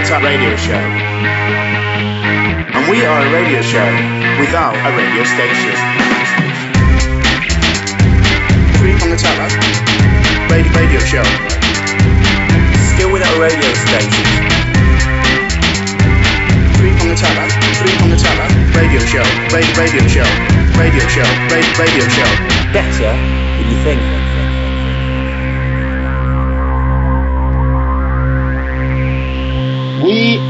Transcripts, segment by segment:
Tap radio show. And we are a radio show without a radio station. Three Prong Attack radio, radio show. Still without a radio station. Three Prong Attack Three Prong Attack radio show. Radio, radio show. Radio show. Radio, radio show. Better than you think.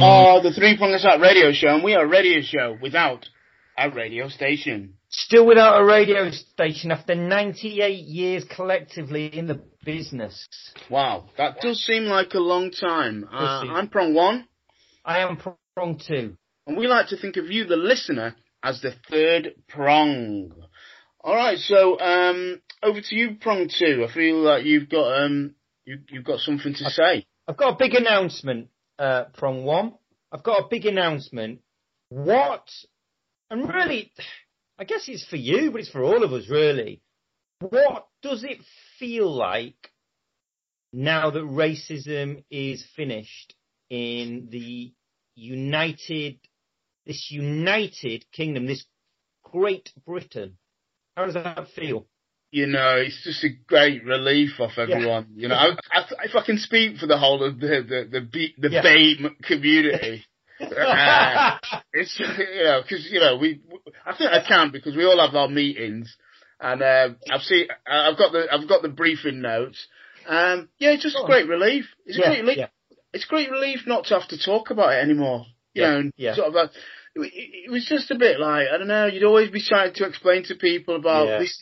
Are the Three the Top radio show, and we are a radio show without a radio station. Still without a radio station after 98 years collectively in the business. Wow, that does seem like a long time. Uh, I'm Prong One. I am Prong Two. And we like to think of you, the listener, as the third prong. Alright, so, um, over to you, Prong Two. I feel like you've got, um, you, you've got something to say. I've got a big announcement uh, from one. I've got a big announcement. What, and really, I guess it's for you, but it's for all of us really. What does it feel like now that racism is finished in the United, this United Kingdom, this Great Britain? How does that feel? You know, it's just a great relief off everyone. Yeah. You know, I, I, if I can speak for the whole of the the the, B, the yeah. BAME community, uh, it's you know because you know we I think I can because we all have our meetings and uh, I've seen I've got the I've got the briefing notes. Um, yeah, it's just a great relief. It's a great relief. It's great relief not to have to talk about it anymore. You know, yeah. sort of. Like, it, was just a bit like I don't know. You'd always be trying to explain to people about this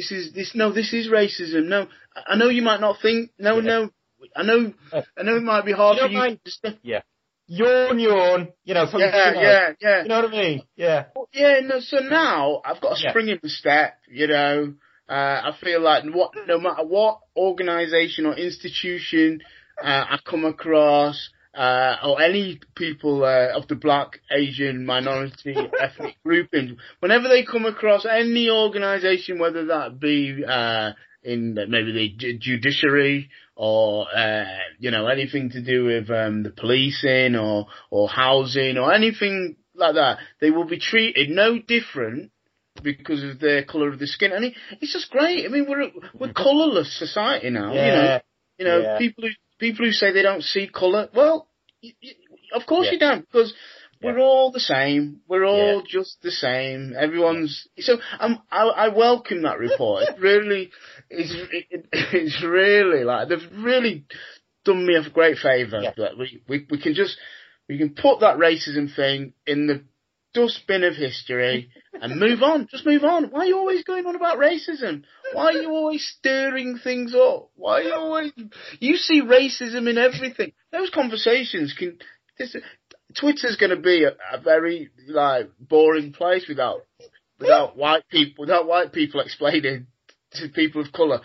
this is this no, this is racism. No, I know you might not think. No, yeah. no, I know. I know it might be hard you for you. Mind, to, yeah. Yawn, yawn. You know. From, yeah, you know, yeah, yeah. You know what I mean? Yeah. Well, yeah. No. So now I've got a spring yeah. in the step. You know. Uh, I feel like what, no matter what organisation or institution uh, I come across, uh, or any people uh, of the black, Asian, minority, ethnic grouping, whenever they come across any organisation, whether that be uh, in maybe the judiciary or uh, you know anything to do with um, the policing or or housing or anything like that, they will be treated no different because of their colour of the skin, and it, it's just great. I mean, we're we're colourless society now. Yeah. You know, you know, yeah. people who people who say they don't see colour, well, y- y- of course yeah. you don't, because we're all the same. We're all yeah. just the same. Everyone's so. Um, I, I welcome that report. it really, it's it, it's really like they've really done me a great favour. Yeah. That we, we we can just we can put that racism thing in the dustbin of history and move on. Just move on. Why are you always going on about racism? Why are you always stirring things up? Why are you always, you see racism in everything. Those conversations can, this, Twitter's gonna be a, a very, like, boring place without, without white people, without white people explaining to people of colour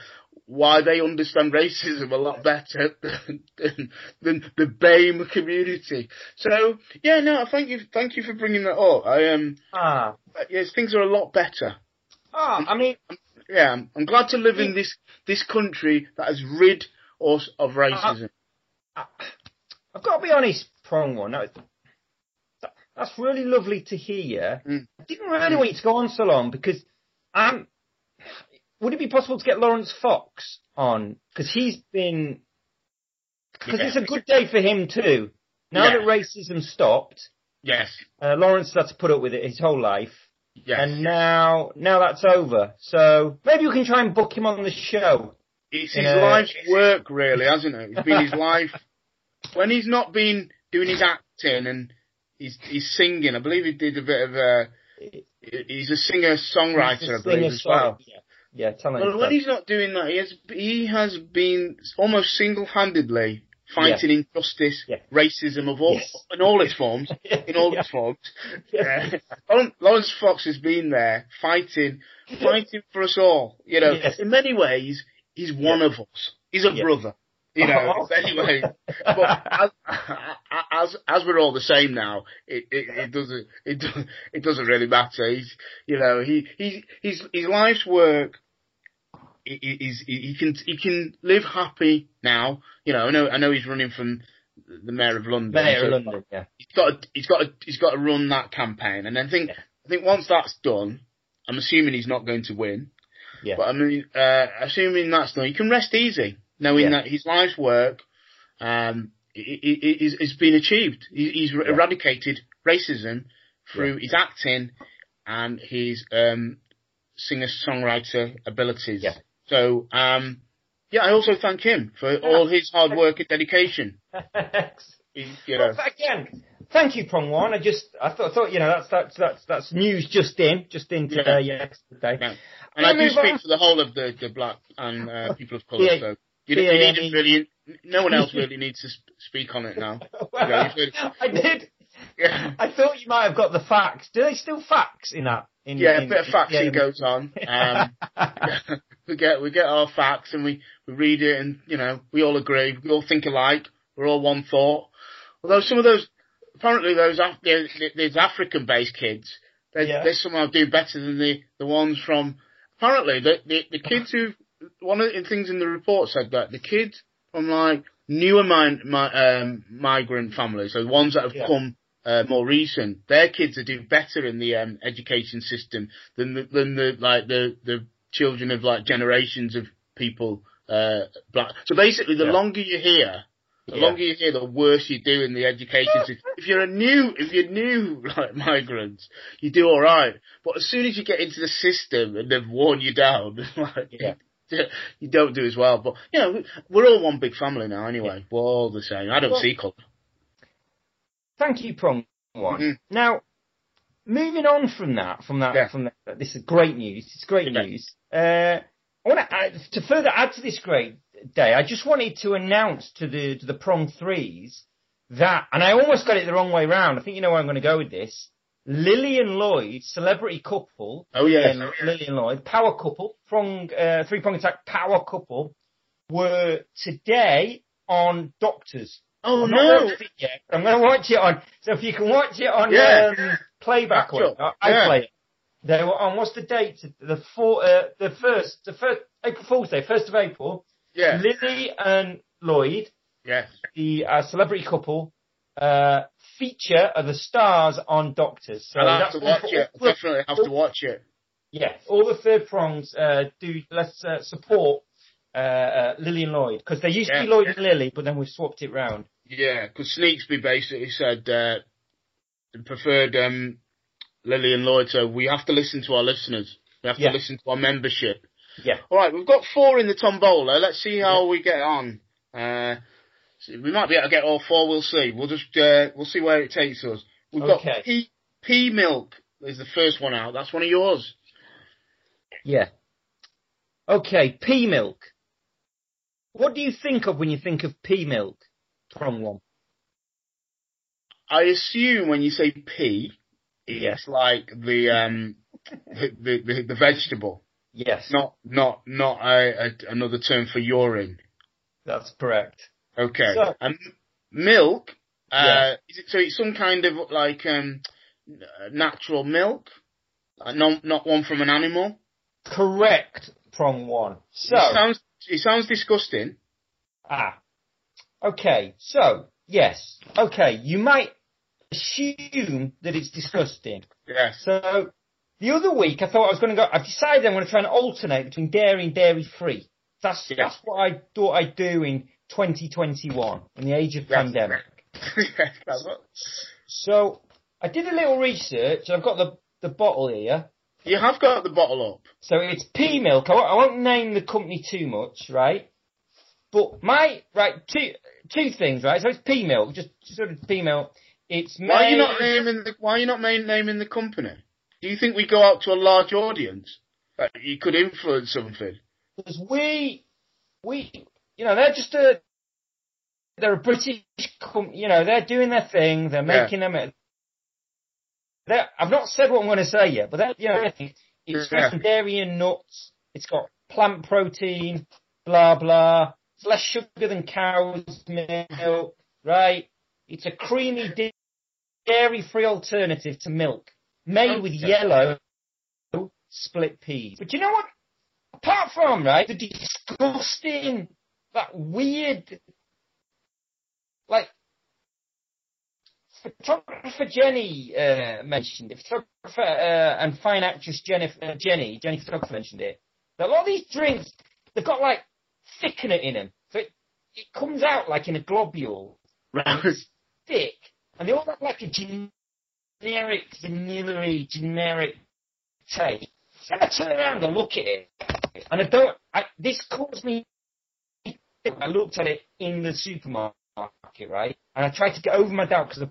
why they understand racism a lot better than, than, than the BAME community. So yeah, no, thank you, thank you for bringing that up. I um, ah, yes, things are a lot better. Ah, I mean, yeah, I'm, I'm glad to live in this this country that has rid us of racism. I, have got to be honest, prong one. that's really lovely to hear. Mm. I didn't really want you to go on so long because I'm would it be possible to get Laurence Fox on? Because he's been, because yeah. it's a good day for him too. Now yeah. that racism stopped, yes, uh, Laurence had to put up with it his whole life. Yes. And now, now that's over. So maybe we can try and book him on the show. It's his life's work, really, hasn't it? It's been his life. When he's not been doing his acting and he's he's singing, I believe he did a bit of a. He's a singer songwriter, I believe, as well. Yeah. Yeah, tell me. Well, when he's not doing that, he has he has been almost single handedly fighting yeah. injustice, yeah. racism of all yes. in all its forms, in all yeah. its forms. Yeah. Uh, Laurence Fox has been there fighting, fighting for us all. You know, yes. in many ways, he's one of us. He's a brother. You know, anyway, but as, as, as we're all the same now, it, it, it doesn't it doesn't it doesn't really matter. He's you know he he his his life's work he, he can he can live happy now. You know, I know I know he's running from the mayor of London. Mayor So of London, yeah. He's got to, he's got to, he's got to run that campaign, and I think Yeah. I think once that's done, I'm assuming he's not going to win. Yeah. But I mean, uh, assuming that's done, he can rest easy, knowing Yeah. that his life's work um, is, is been achieved. He's Yeah. eradicated racism through his acting and his um, singer-songwriter abilities. Yeah. So, um, yeah, I also thank him for all his hard work and dedication. You know, Well, again, thank you, Prong One. I just, I thought, thought, you know, that's that's that's that's news just in, just in today, yesterday. Yeah. and I do speak on. for the whole of the, the black and uh, people of colour. Yeah. So you, Yeah, you yeah, really. No one else really needs to speak on it now. Yeah, you've heard- I did. Yeah. I thought you might have got the facts. Do they still facts in that? In, Yeah, a bit of faxing yeah, in- goes on. Um, we get we get our facts and we, we read it and you know we all agree. We all think alike. We're all one thought. Although some of those apparently those Af- the- the- these African based kids they Yeah. they somehow do better than the the ones from apparently the the, the kids who one of the things in the report said that the kids from like newer mi- mi- um, migrant families, so the ones that have Yeah. come uh, more recent, their kids are doing better in the um, education system than the, than the like the the children of like generations of people uh, black. So basically, the Yeah. longer you're here, the Yeah. longer you're here, the worse you do in the education system. If you're a new, if you're new like migrants, you do all right. But as soon as you get into the system and they've worn you down, like, Yeah. you don't do as well. But you know, we're all one big family now anyway. We're all the same. I don't Well- see colour. Thank you, Prong One. Mhm. Now, moving on from that, from that, Yeah. from that, this is great news. It's great Yeah. news. Uh, I want to add, to further add to this great day. I just wanted to announce to the to the Prong Threes that, and I almost got it the wrong way round. I think you know where I'm going to go with this. Lily and Lloyd, celebrity couple. Oh, yeah. Lillian, Lily and Lloyd, power couple, prong, uh, three prong attack power couple, were today on Doctors. Oh I'm no! not it yet. I'm going to watch it on. So if you can watch it on Yeah. um, playback, up. I, I Yeah. play it. They were on. What's the date? The four, uh, the first, the first April Fool's Day, first of April. Yeah. Lily and Lloyd, Yes. the uh, celebrity couple, uh, feature of the stars on Doctors. So I'll have to watch it. all Definitely have to watch it. yeah, all the third prongs uh, do. Let's uh, support uh, uh, Lily and Lloyd because they used to be Yeah. Lloyd and Lily, but then we've swapped it round. Yeah, because Sneaksby basically said uh, preferred um, Lily and Lloyd, so we have to listen to our listeners. We have Yeah. to listen to our membership. Yeah. All right, we've got four in the tombola. Let's see how we get on. Uh, we might be able to get all four. We'll see. We'll just uh, we'll see where it takes us. We've Okay. got pea, pea milk is the first one out. That's one of yours. Yeah. Okay, pea milk. What do you think of when you think of pea milk? Prong one. I assume when you say pea, it's Yes. like the um the, the, the, vegetable. Yes, Not not not a, a, another term for urine. that's correct. Okay. So- and milk. Uh, Yeah. is it, so it's some kind of like um natural milk, uh, not not one from an animal. Correct, prong one. So, it sounds it sounds disgusting. ah, okay, so, yes, okay, you might assume that it's disgusting. Yeah. So, the other week I thought I was going to go, I've decided I'm going to try and alternate between dairy and dairy free. That's, Yeah. that's what I thought I'd do in 2021, in the age of Yes. pandemic. So I did a little research. I've got the, the bottle here. you have got the bottle up. So it's pea milk. I won't, I won't name the company too much, right? But my right two two things, right? So it's pea milk, just sort of pea milk. It's made. Why are you not naming the Why are you not naming the company? Do you think we go out to a large audience that you could influence something? because we we you know they're just a they're a British com- you know they're doing their thing. They're Yeah. making them. They're, I've not said what I'm going to say yet, but that you know it's Yeah. dairy and nuts. It's got plant protein, blah blah. It's less sugar than cow's milk, right? It's a creamy dairy-free alternative to milk, made with yellow split peas. But you know what? Apart from right, the disgusting, that weird, like photographer Jenny uh, mentioned it. Photographer uh, and fine actress Jennifer, uh, Jenny, Jenny photographer mentioned it. That a lot of these drinks, they've got like thickener in them, so it, it comes out like in a globule, Right. thick, and they all have like a generic, vanilla generic taste. So I turn around and look at it, and I don't. I, this caused me. I looked at it in the supermarket, right, and I tried to get over my doubt because I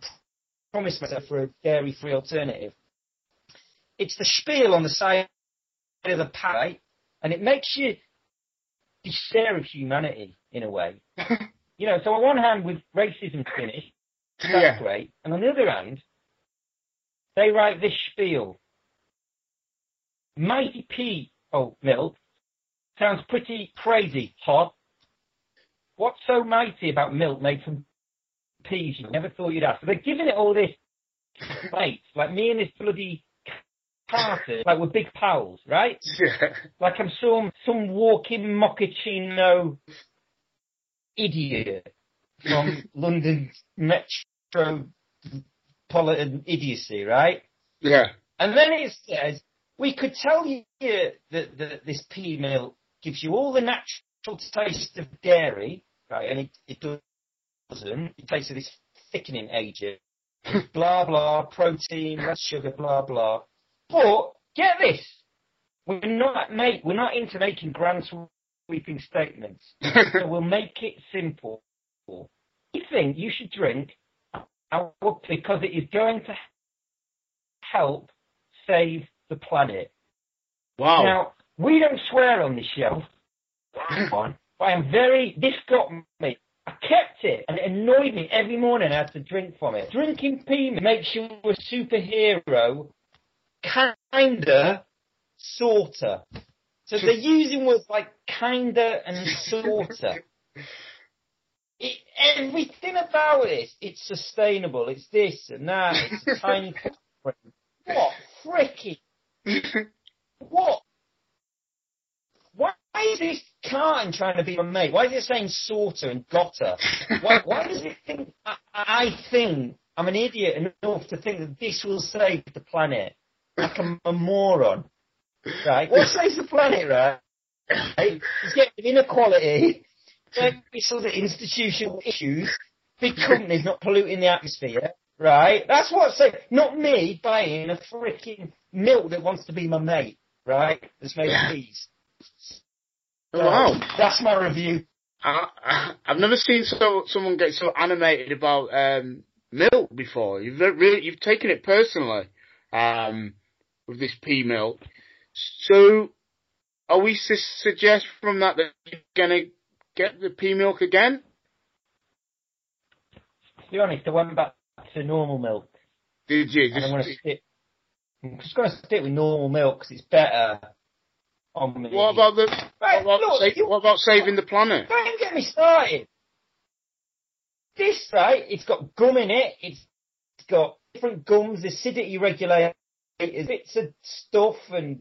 promised myself for a dairy-free alternative. It's the spiel on the side of the pack, right? and it makes you despair of humanity in a way. You know, so on one hand, with racism finished, that's yeah. great. And on the other hand, they write this spiel. Mighty P oh milk sounds pretty crazy, hot. What's so mighty about milk made from peas you never thought you'd ask? So they're giving it all this weight, like me and this bloody Carter, like we're big pals, right? Yeah. Like I'm some some walking mochaccino idiot from London's metropolitan idiocy, right? Yeah. And then it says, we could tell you that, that this pea milk gives you all the natural taste of dairy, right? And it, it doesn't. It tastes of this thickening agent. blah, blah, protein, less sugar, blah, blah. But, get this. We're not make, we're not into making grand sweeping statements. so we'll make it simple. You think you should drink our because it is going to help save the planet. Wow. Now, we don't swear on this show, on, but I am very, this got me. I kept it and it annoyed me every morning I had to drink from it. Drinking pea makes you a superhero, kinda, sorta. So they're using words like kinda and sorta. It, everything about it, it's sustainable, it's this and that, it's a tiny. What fricking? What? Why is this carton trying to be my mate? Why is it saying sorter and gotter? Why, why does it think, I, I think, I'm an idiot enough to think that this will save the planet? Like a moron. Right? What saves the planet, right? right? It's getting inequality, every sort of institutional issues, big companies not polluting the atmosphere, right? That's what saves, not me buying a freaking milk that wants to be my mate, right? That's made of peas. Oh, wow. That's my review. I, I've never seen so someone get so animated about um, milk before. You've really you've taken it personally um, with this pea milk. So, are we su- suggest from that that you're gonna get the pea milk again? To be honest, I went back to normal milk. Did you? And I'm going to Just, stick. I'm just going to stick with normal milk because it's better on me. what about the? Right, what, about look, sa- you- what about saving the planet? Don't get me started. This, right, it's got gum in it. It's got different gums, acidity regulators, bits of stuff and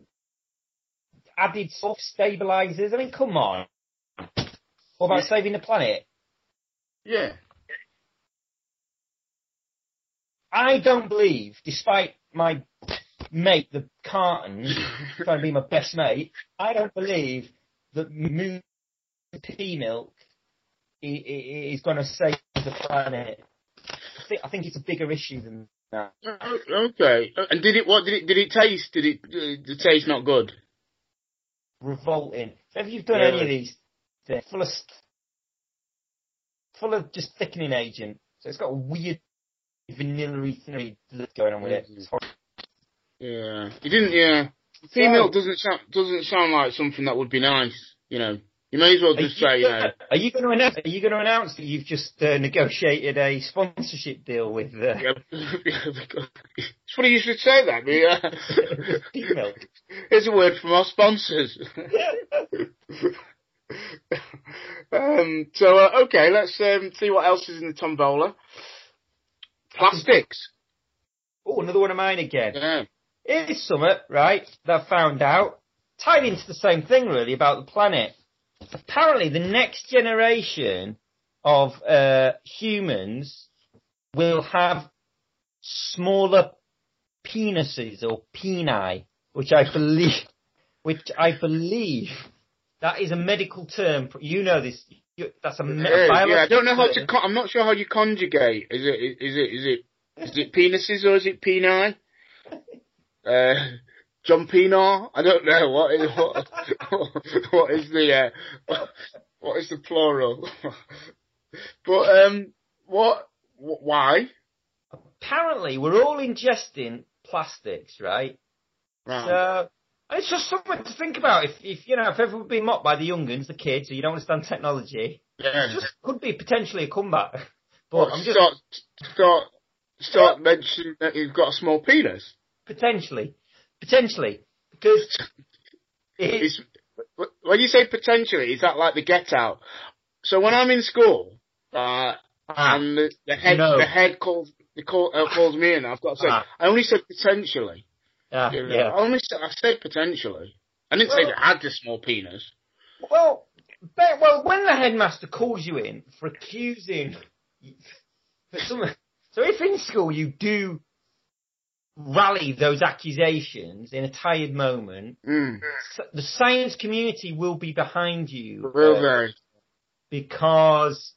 added stuff, stabilizers. I mean, come on. What about Yeah. saving the planet? Yeah. I don't believe, despite my mate, the carton, trying to be my best mate, I don't believe that moon pea milk is going to save the planet. I think, I think it's a bigger issue than that. Okay. And did it? What did it? Did it taste? Did it? Uh, the taste not good? Revolting. If you've done Yeah. any of these, they're full of st- full of just thickening agent. So it's got a weird vanilla thing that's going on with it. It's. Yeah. You didn't. Yeah. Pea So- milk doesn't sound doesn't sound like something that would be nice. You know. You may as well just say, you know. are you going to announce? Are you going to announce that you've just uh, negotiated a sponsorship deal with uh, Yeah, it's funny you should say that. Pea milk? Here's a word from our sponsors. um, so uh, okay, let's um, see what else is in the tombola. Plastics. Oh, another one of mine again. Yeah. Here's something, right, that I found out, tied into the same thing really about the planet. Apparently the next generation of uh, humans will have smaller penises or peni, which I believe, which I believe that is a medical term. You know this. That's a me- yeah, I don't know how to. Con- I'm not sure how you conjugate. Is it? Is it? Is it? Is it penises or is it peni? Uh, John Pinar? I don't know. What is what? what is the? Uh, what is the plural? but um, what? wh- Why? Apparently, we're all ingesting plastics, right? Right. So it's just something to think about. If, if you know, if everyone's been mocked by the younguns, the kids, who you don't understand technology, yeah. it just could be potentially a comeback. But What, I'm just start start start mentioning that you've got a small penis. potentially, potentially, because it, It's, when you say potentially, is that like the Get Out? So when I'm in school, uh, Ah, and the, the head No. the head calls the call, uh, calls me in, I've got to say, Ah. I only said potentially. You know, yeah. I only said, I said potentially. I didn't say Well- that I had a small penis. Well, well, when the headmaster calls you in for accusing, for some, so if in school you do rally those accusations in a tired moment, Mm. the science community will be behind you Real uh, because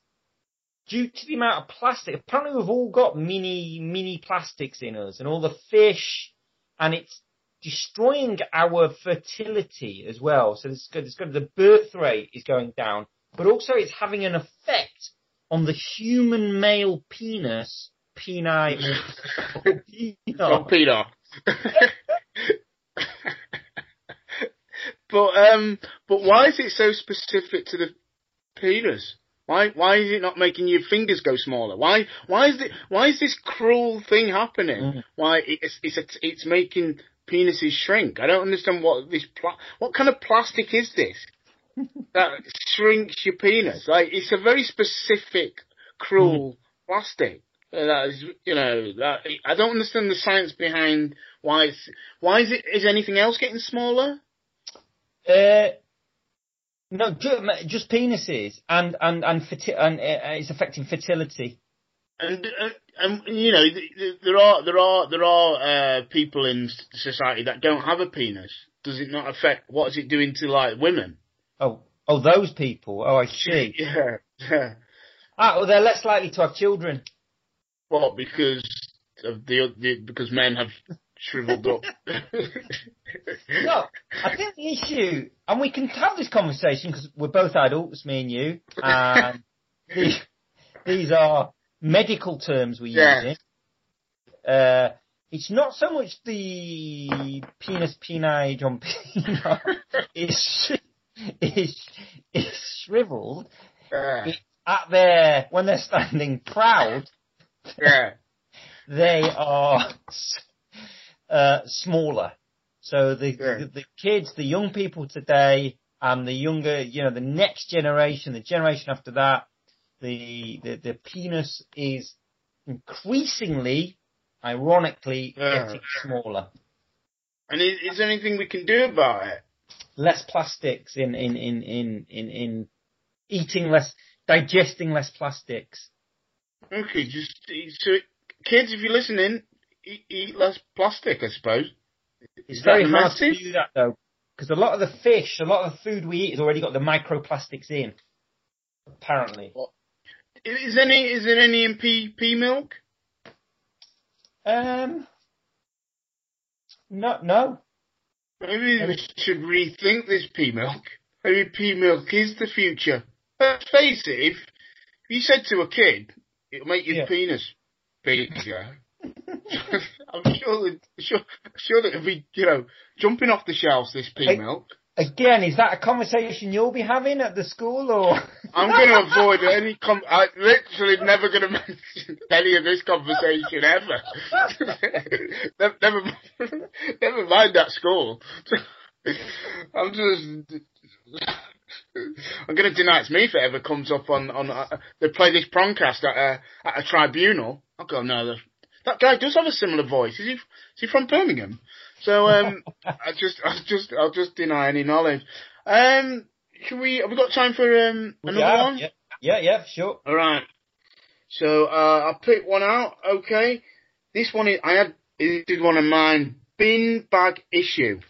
due to the amount of plastic, apparently we've all got mini mini plastics in us, and all the fish, and it's destroying our fertility as well. So it's good. It's good. The birth rate is going down, but also it's having an effect on the human male penis, peni, penile. Peter. but um, but why is it so specific to the penis? Why why is it not making your fingers go smaller? Why why is it why is this cruel thing happening? Mm. Why it's it's a, it's making penises shrink? I don't understand what this pla- what kind of plastic is this that shrinks your penis? Like it's a very specific cruel plastic. Uh, That is, you know, that, I don't understand the science behind why it's, why is it, is anything else getting smaller? Uh, no, ju- just penises, and and and, ferti- and uh, it's affecting fertility. And, uh, and, you know, th- th- there are, there are, there are, uh, people in society that don't have a penis. Does it not affect, what is it doing to, like, women? Oh, oh, those people. Oh, I see. Yeah, yeah. Ah, well, they're less likely to have children. What, because of the, the because men have shriveled up? No, I think the issue, and we can have this conversation because we're both adults, me and you, and these, these are medical terms we're Yeah. using. Uh, it's not so much the penis penile on penile is is is shriveled yeah, at their when they're standing proud. Yeah. they are uh, smaller. So the, Yeah. the the kids, the young people today, and the younger, you know, the next generation, the generation after that, the the, the penis is increasingly, ironically, Yeah. getting smaller. And is, is there anything we can do about it? Less plastics in in in in in, in eating less, digesting less plastics. Okay, just so kids, if you're listening, eat, eat less plastic, I suppose. It's Is that very the hard to message? do that though, because a lot of the fish, a lot of the food we eat has already got the microplastics in. Apparently. Is any is there any in pea pea milk? Um. No, no. Maybe we should rethink this pea milk. Maybe pea milk is the future. Let's face it, if you said to a kid, it'll make your Yeah. penis bigger. I'm sure that sure, sure that it'll be you know jumping off the shelves. This pea milk. Again, is that a conversation you'll be having at the school, or? I'm going to avoid any. Com- I literally never going to mention any of this conversation ever. never, never mind that school. I'm just. I'm going to deny it's me if it ever comes up on on. Uh, they play this promcast at a at a tribunal. I'll go no. The, that guy does have a similar voice. Is he? Is he from Birmingham? So um, I just, I just, I'll just deny any knowledge. Um, can we? Have we got time for um another yeah, one? Yeah, yeah, yeah, sure. All right. So uh, I'll pick one out. Okay. this one is, I had, this is one of mine, bin bag issue.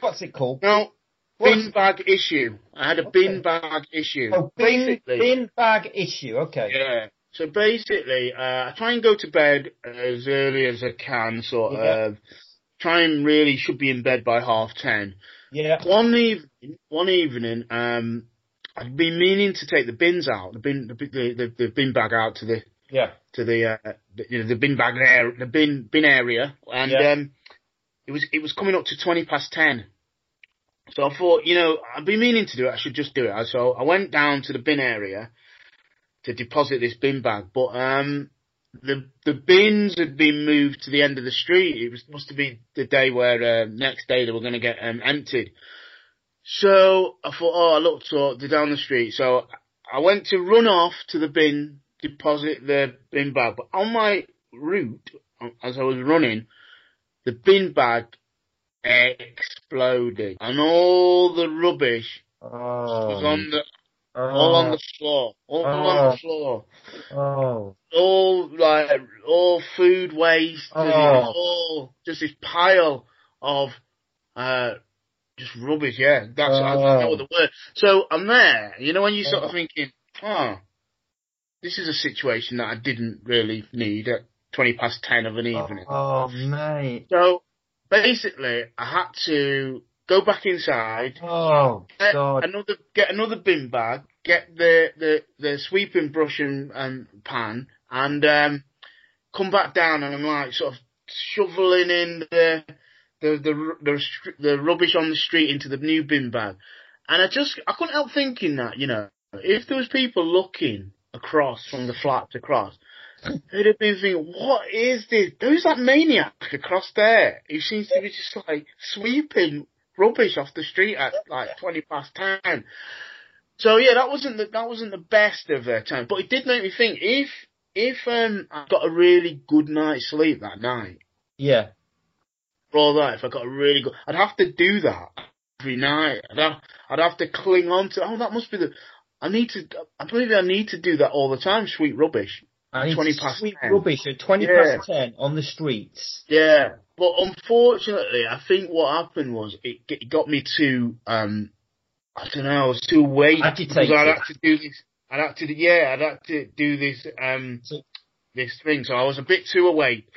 What's it called? No, bin bag issue. I had a Okay. bin bag issue. Oh, bin, Basically, bin bag issue. Okay. Yeah. So basically, uh, I try and go to bed as early as I can, sort Yeah. of. Try and really should be in bed by half ten. Yeah. One evening, one evening, um, I'd been meaning to take the bins out, the bin, the, the, the, bin bag out to the Yeah. to the, uh, the you know the bin bag area, the bin bin area, and Yeah. um, it was it was coming up to twenty past ten. So I thought, you know, I've been meaning to do it. I should just do it. So I went down to the bin area to deposit this bin bag, but um, the the bins had been moved to the end of the street. It was must have been the day where uh, next day they were going to get um, emptied. So I thought, oh, I looked so they're down the street. So I went to run off to the bin, deposit the bin bag. But on my route, as I was running, the bin bag exploded, and all the rubbish Oh. was on the oh. all on the floor, all on Oh. the floor, Oh. all like all food waste, and Oh. all just this pile of uh just rubbish. Yeah, that's I Oh. don't know what the word. So I'm there, you know, when you're sort of Oh. thinking, oh, this is a situation that I didn't really need at twenty past ten of an evening. Oh, mate. So basically, I had to go back inside, Oh, get God. another get another bin bag, get the the, the sweeping brush and, and pan, and um, come back down, and I'm like sort of shoveling in the the the the, the rubbish on the street into the new bin bag, and I just I couldn't help thinking that you know if there was people looking across from the flats across. They'd have been thinking, what is this? Who's that maniac across there who seems to be just like sweeping rubbish off the street at like 20 past 10? So yeah, that wasn't the, that wasn't the best of their time, but it did make me think if, if, um, I got a really good night's sleep that night, Yeah. for all that, if I got a really good, I'd have to do that every night. I'd have, I'd have to cling on to, oh, that must be the, I need to, I believe I need to do that all the time, sweet rubbish. I 20 to past sweep 10. rubbish at 20 Yeah. past 10 on the streets. Yeah, but unfortunately, I think what happened was it, it got me too, um, I don't know, I was too awake because Agitated. I'd have to do this. I'd have to, yeah, I'd have to do this, um, So- this thing. So I was a bit too awake,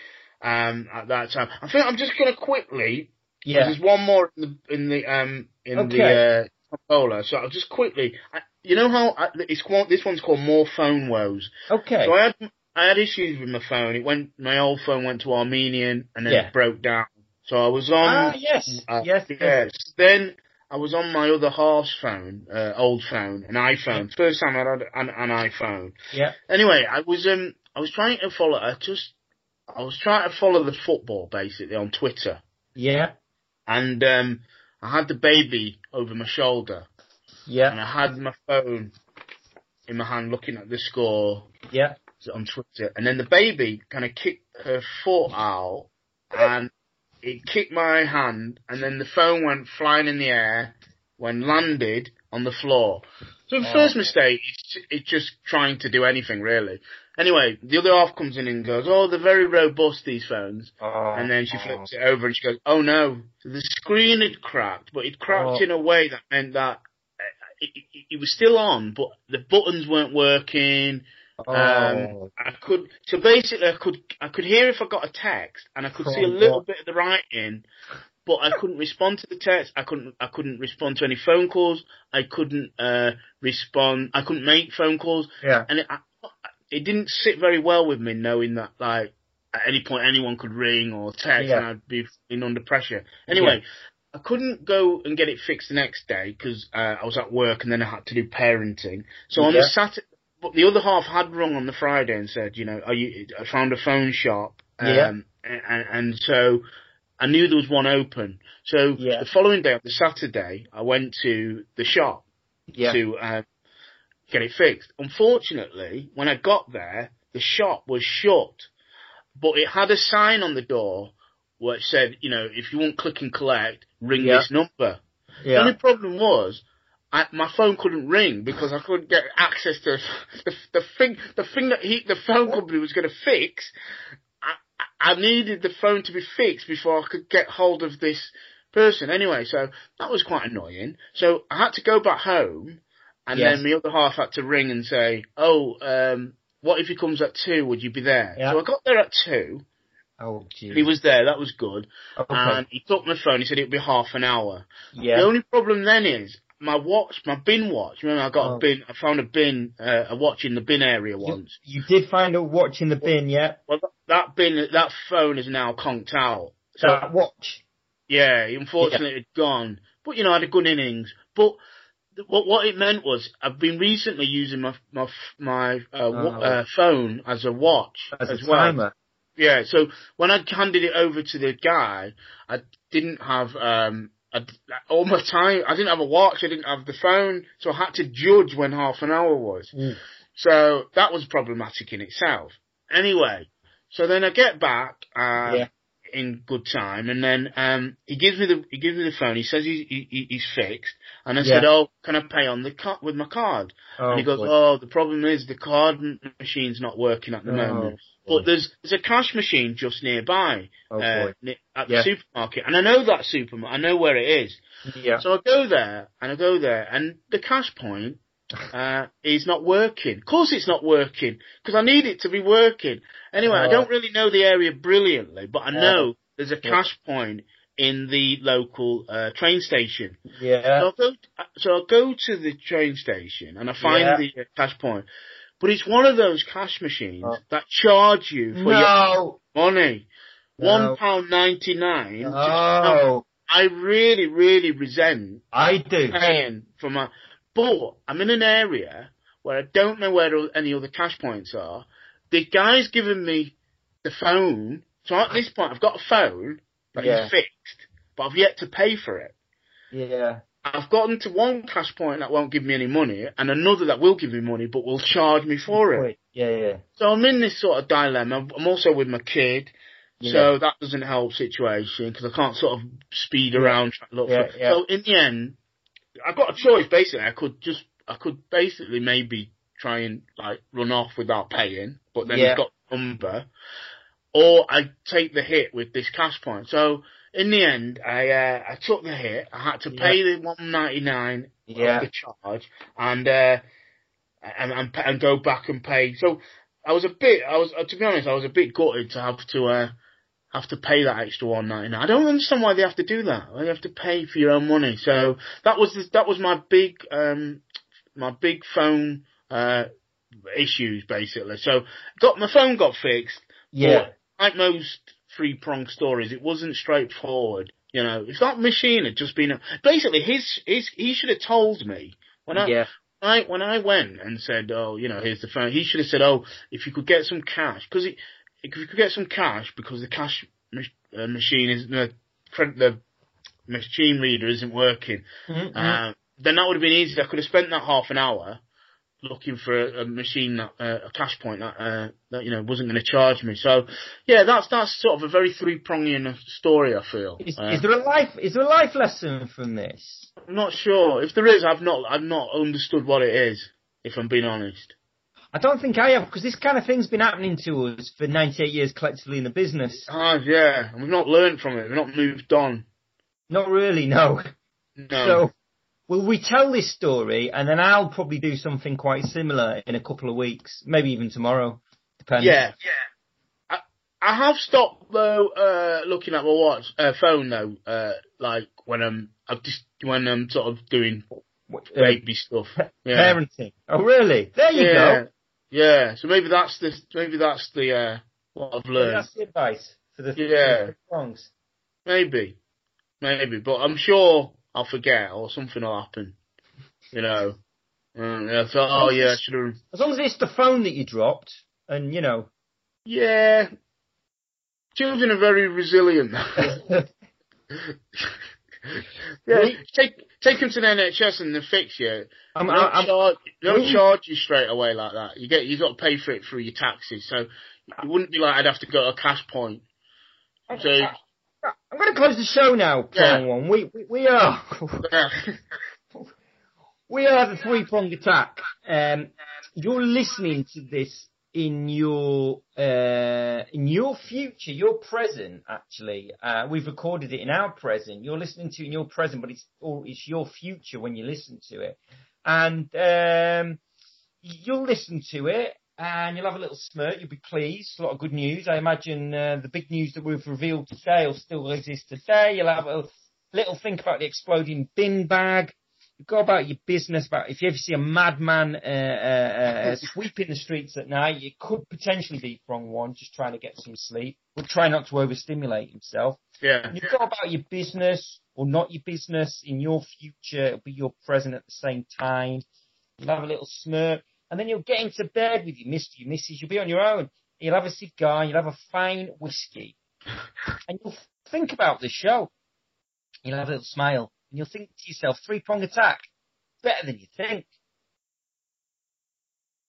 um, at that time. I think I'm just gonna quickly. Yeah. There's one more in the in the um in Okay. the uh, controller. So I'll just quickly. I, you know how I, it's called, this one's called more phone woes. Okay. So I had I had issues with my phone. It went my old phone went to Armenian and then Yeah. it broke down. So I was on ah, yes. uh, yes. yes. Then I was on my other half's phone, uh, old phone, an iPhone. First time I had an, an iPhone. Yeah. Anyway, I was um I was trying to follow. I just I was trying to follow the football basically on Twitter, Yeah. and um I had the baby over my shoulder, and I had my phone in my hand looking at the score Yeah. on Twitter, and then the baby kind of kicked her foot out, and it kicked my hand, and then the phone went flying in the air, when landed on the floor. So the Oh. first mistake, is it's just trying to do anything really. Anyway, the other half comes in and goes, "Oh, they're very robust these phones," Oh, and then she flips oh. it over and she goes, "Oh no, the screen had cracked, but it cracked Oh. in a way that meant that." It, it, was still on, but the buttons weren't working. Oh. Um, I could so basically I could I could hear if I got a text and I could see a Oh, little God. bit of the writing, but I couldn't respond to the text. I couldn't I couldn't respond to any phone calls. I couldn't uh, respond. I couldn't make phone calls, yeah. and it I, it didn't sit very well with me knowing that like at any point anyone could ring or text Yeah. and I'd be under pressure. Anyway. I couldn't go and get it fixed the next day because uh, I was at work and then I had to do parenting. So on Yeah. the Saturday, but the other half had rung on the Friday and said, you know, are you, I found a phone shop. Um, Yeah. and, and so I knew there was one open. So Yeah. the following day, on the Saturday, I went to the shop Yeah. to uh, get it fixed. Unfortunately, when I got there, the shop was shut, but it had a sign on the door which said, you know, if you want click and collect, ring Yeah. this number. The only problem was, I, my phone couldn't ring because I couldn't get access to the, the thing. The thing that he, the phone company was going to fix. I, I needed the phone to be fixed before I could get hold of this person. Anyway, so that was quite annoying. So I had to go back home, and Yes. then the other half had to ring and say, "Oh, um, what if he comes at two? Would you be there?" Yeah. So I got there at two. Oh. He was there. That was good. okay. And he took my phone. He said it'd be half an hour. yeah. The only problem then is my watch, my bin watch. Remember, I got Oh. a bin. I found a bin, uh, a watch in the bin area once. you did find a watch in the bin, yeah? Well, that- that bin, that phone is now conked out. So That watch. yeah, unfortunately it's gone. But you know, I had a good innings. But what what it meant was I've been recently using my my my uh, Oh. uh, phone as a watch As, as a well. timer. Yeah, so when I handed it over to the guy, I didn't have um I, all my time. I didn't have a watch. I didn't have the phone, so I had to judge when half an hour was. Mm. So that was problematic in itself. Anyway, so then I get back uh, Yeah. In good time, and then um, he gives me the he gives me the phone. He says he, he he's fixed, and I said, "Oh, can I pay on the car with my card?" Oh, and he goes, boy. "Oh, the problem is the card machine's not working at the Oh, moment." boy. But there's there's a cash machine just nearby Oh, uh, at Yeah. the supermarket, and I know that supermarket. I know where it is. Yeah. So I go there, and I go there, and the cash point uh, is not working. Of course, it's not working because I need it to be working. Anyway, I Oh. don't really know the area brilliantly, but I Yeah. know there's a cash point in the local uh, train station. yeah. So I'll go. So I'll go to the train station and I find Yeah. the uh, cash point, but it's one of those cash machines Oh. that charge you for your money. No. One pound ninety nine. Oh, I really, really resent I do. paying for my. But I'm in an area where I don't know where any other cash points are. The guy's given me the phone, so at this point I've got a phone that Yeah. is fixed, but I've yet to pay for it. Yeah. I've gotten to one cash point that won't give me any money, and another that will give me money but will charge me for it. Yeah, yeah. So I'm in this sort of dilemma. I'm also with my kid, Yeah. so that doesn't help situation because I can't sort of speed around trying to look Yeah, for. yeah. So in the end, I've got a choice. Basically, I could just, I could basically maybe try and like run off without paying, but then Yeah. he's got the number, or I take the hit with this cash point. So in the end, I uh, I took the hit. I had to pay the one ninety nine Yeah. of the charge and uh, and, and and go back and pay. So I was a bit. I was uh, to be honest. I was a bit gutted to have to uh, have to pay that extra one ninety nine. I don't understand why they have to do that. Why you have to pay for your own money. So that was the, that was my big um my big phone uh issues basically. So got my phone got fixed. Yeah. Like most three prong stories, it wasn't straightforward. You know, if that machine had just been a, basically his his he should have told me when I Yeah. I when I went and said, oh, you know, here's the phone. He should have said, oh, if you could get some cash, because if you could get some cash, because the cash uh, machine is the the machine reader isn't working, Mhm. uh, then that would have been easy. I could have spent that half an hour looking for a, a machine that uh, a cash point that uh, that you know wasn't going to charge me. So yeah, that's that's sort of a very three pronged story. I feel. Is, Uh, is there a life? Is there a life lesson from this? I'm not sure if there is. I've not I've not understood what it is. If I'm being honest. I don't think I have because this kind of thing's been happening to us for 98 years collectively in the business. Ah, yeah, and we've not learned from it. We've not moved on. Not really, no. No. So we tell this story, and then I'll probably do something quite similar in a couple of weeks, maybe even tomorrow. Depends. yeah, yeah. I I have stopped though uh, looking at my watch uh, phone though. Uh, like when I'm I've just when I'm sort of doing Uh, baby stuff. Yeah. Parenting. Oh, really? There you yeah. go. Yeah. So maybe that's the maybe that's the uh, what I've learned. That's the advice for the Yeah. for the songs. Maybe, maybe, but I'm sure I'll forget or something will happen. You know. Mm, yeah, so, oh yeah, I should have. As long as it's the phone that you dropped, and you know. Yeah. Children are very resilient. yeah, take take them to the NHS and they fix you. I'm, They don't, I'm, charge, they don't we- charge you straight away like that. You get you've got to pay for it through your taxes. So it wouldn't be like I'd have to go to a cash point. So I'm going to close the show now, prong Yeah. one. We, we we are yeah, we are the three pronged attack. Um, you're listening to this in your uh, in your future, your present. Actually, uh, we've recorded it in our present. You're listening to it in your present, but it's or it's your future when you listen to it, and um, you'll listen to it. And you'll have a little smirk. You'll be pleased. A lot of good news. I imagine uh, the big news that we've revealed today will still exist today. You'll have a little think about the exploding bin bag go about your business. About if you ever see a madman uh, uh, uh, sweeping the streets at night, it could potentially be from one just trying to get some sleep. But try not to overstimulate himself. Yeah. You go about your business or not your business in your future. It'll be your present at the same time. You'll have a little smirk, and then you'll get into bed with your Mister, your Missus. You'll be on your own. You'll have a cigar. You'll have a fine whiskey, and you'll think about the show. You'll have a little smile and you'll think to yourself, three prong attack, better than you think.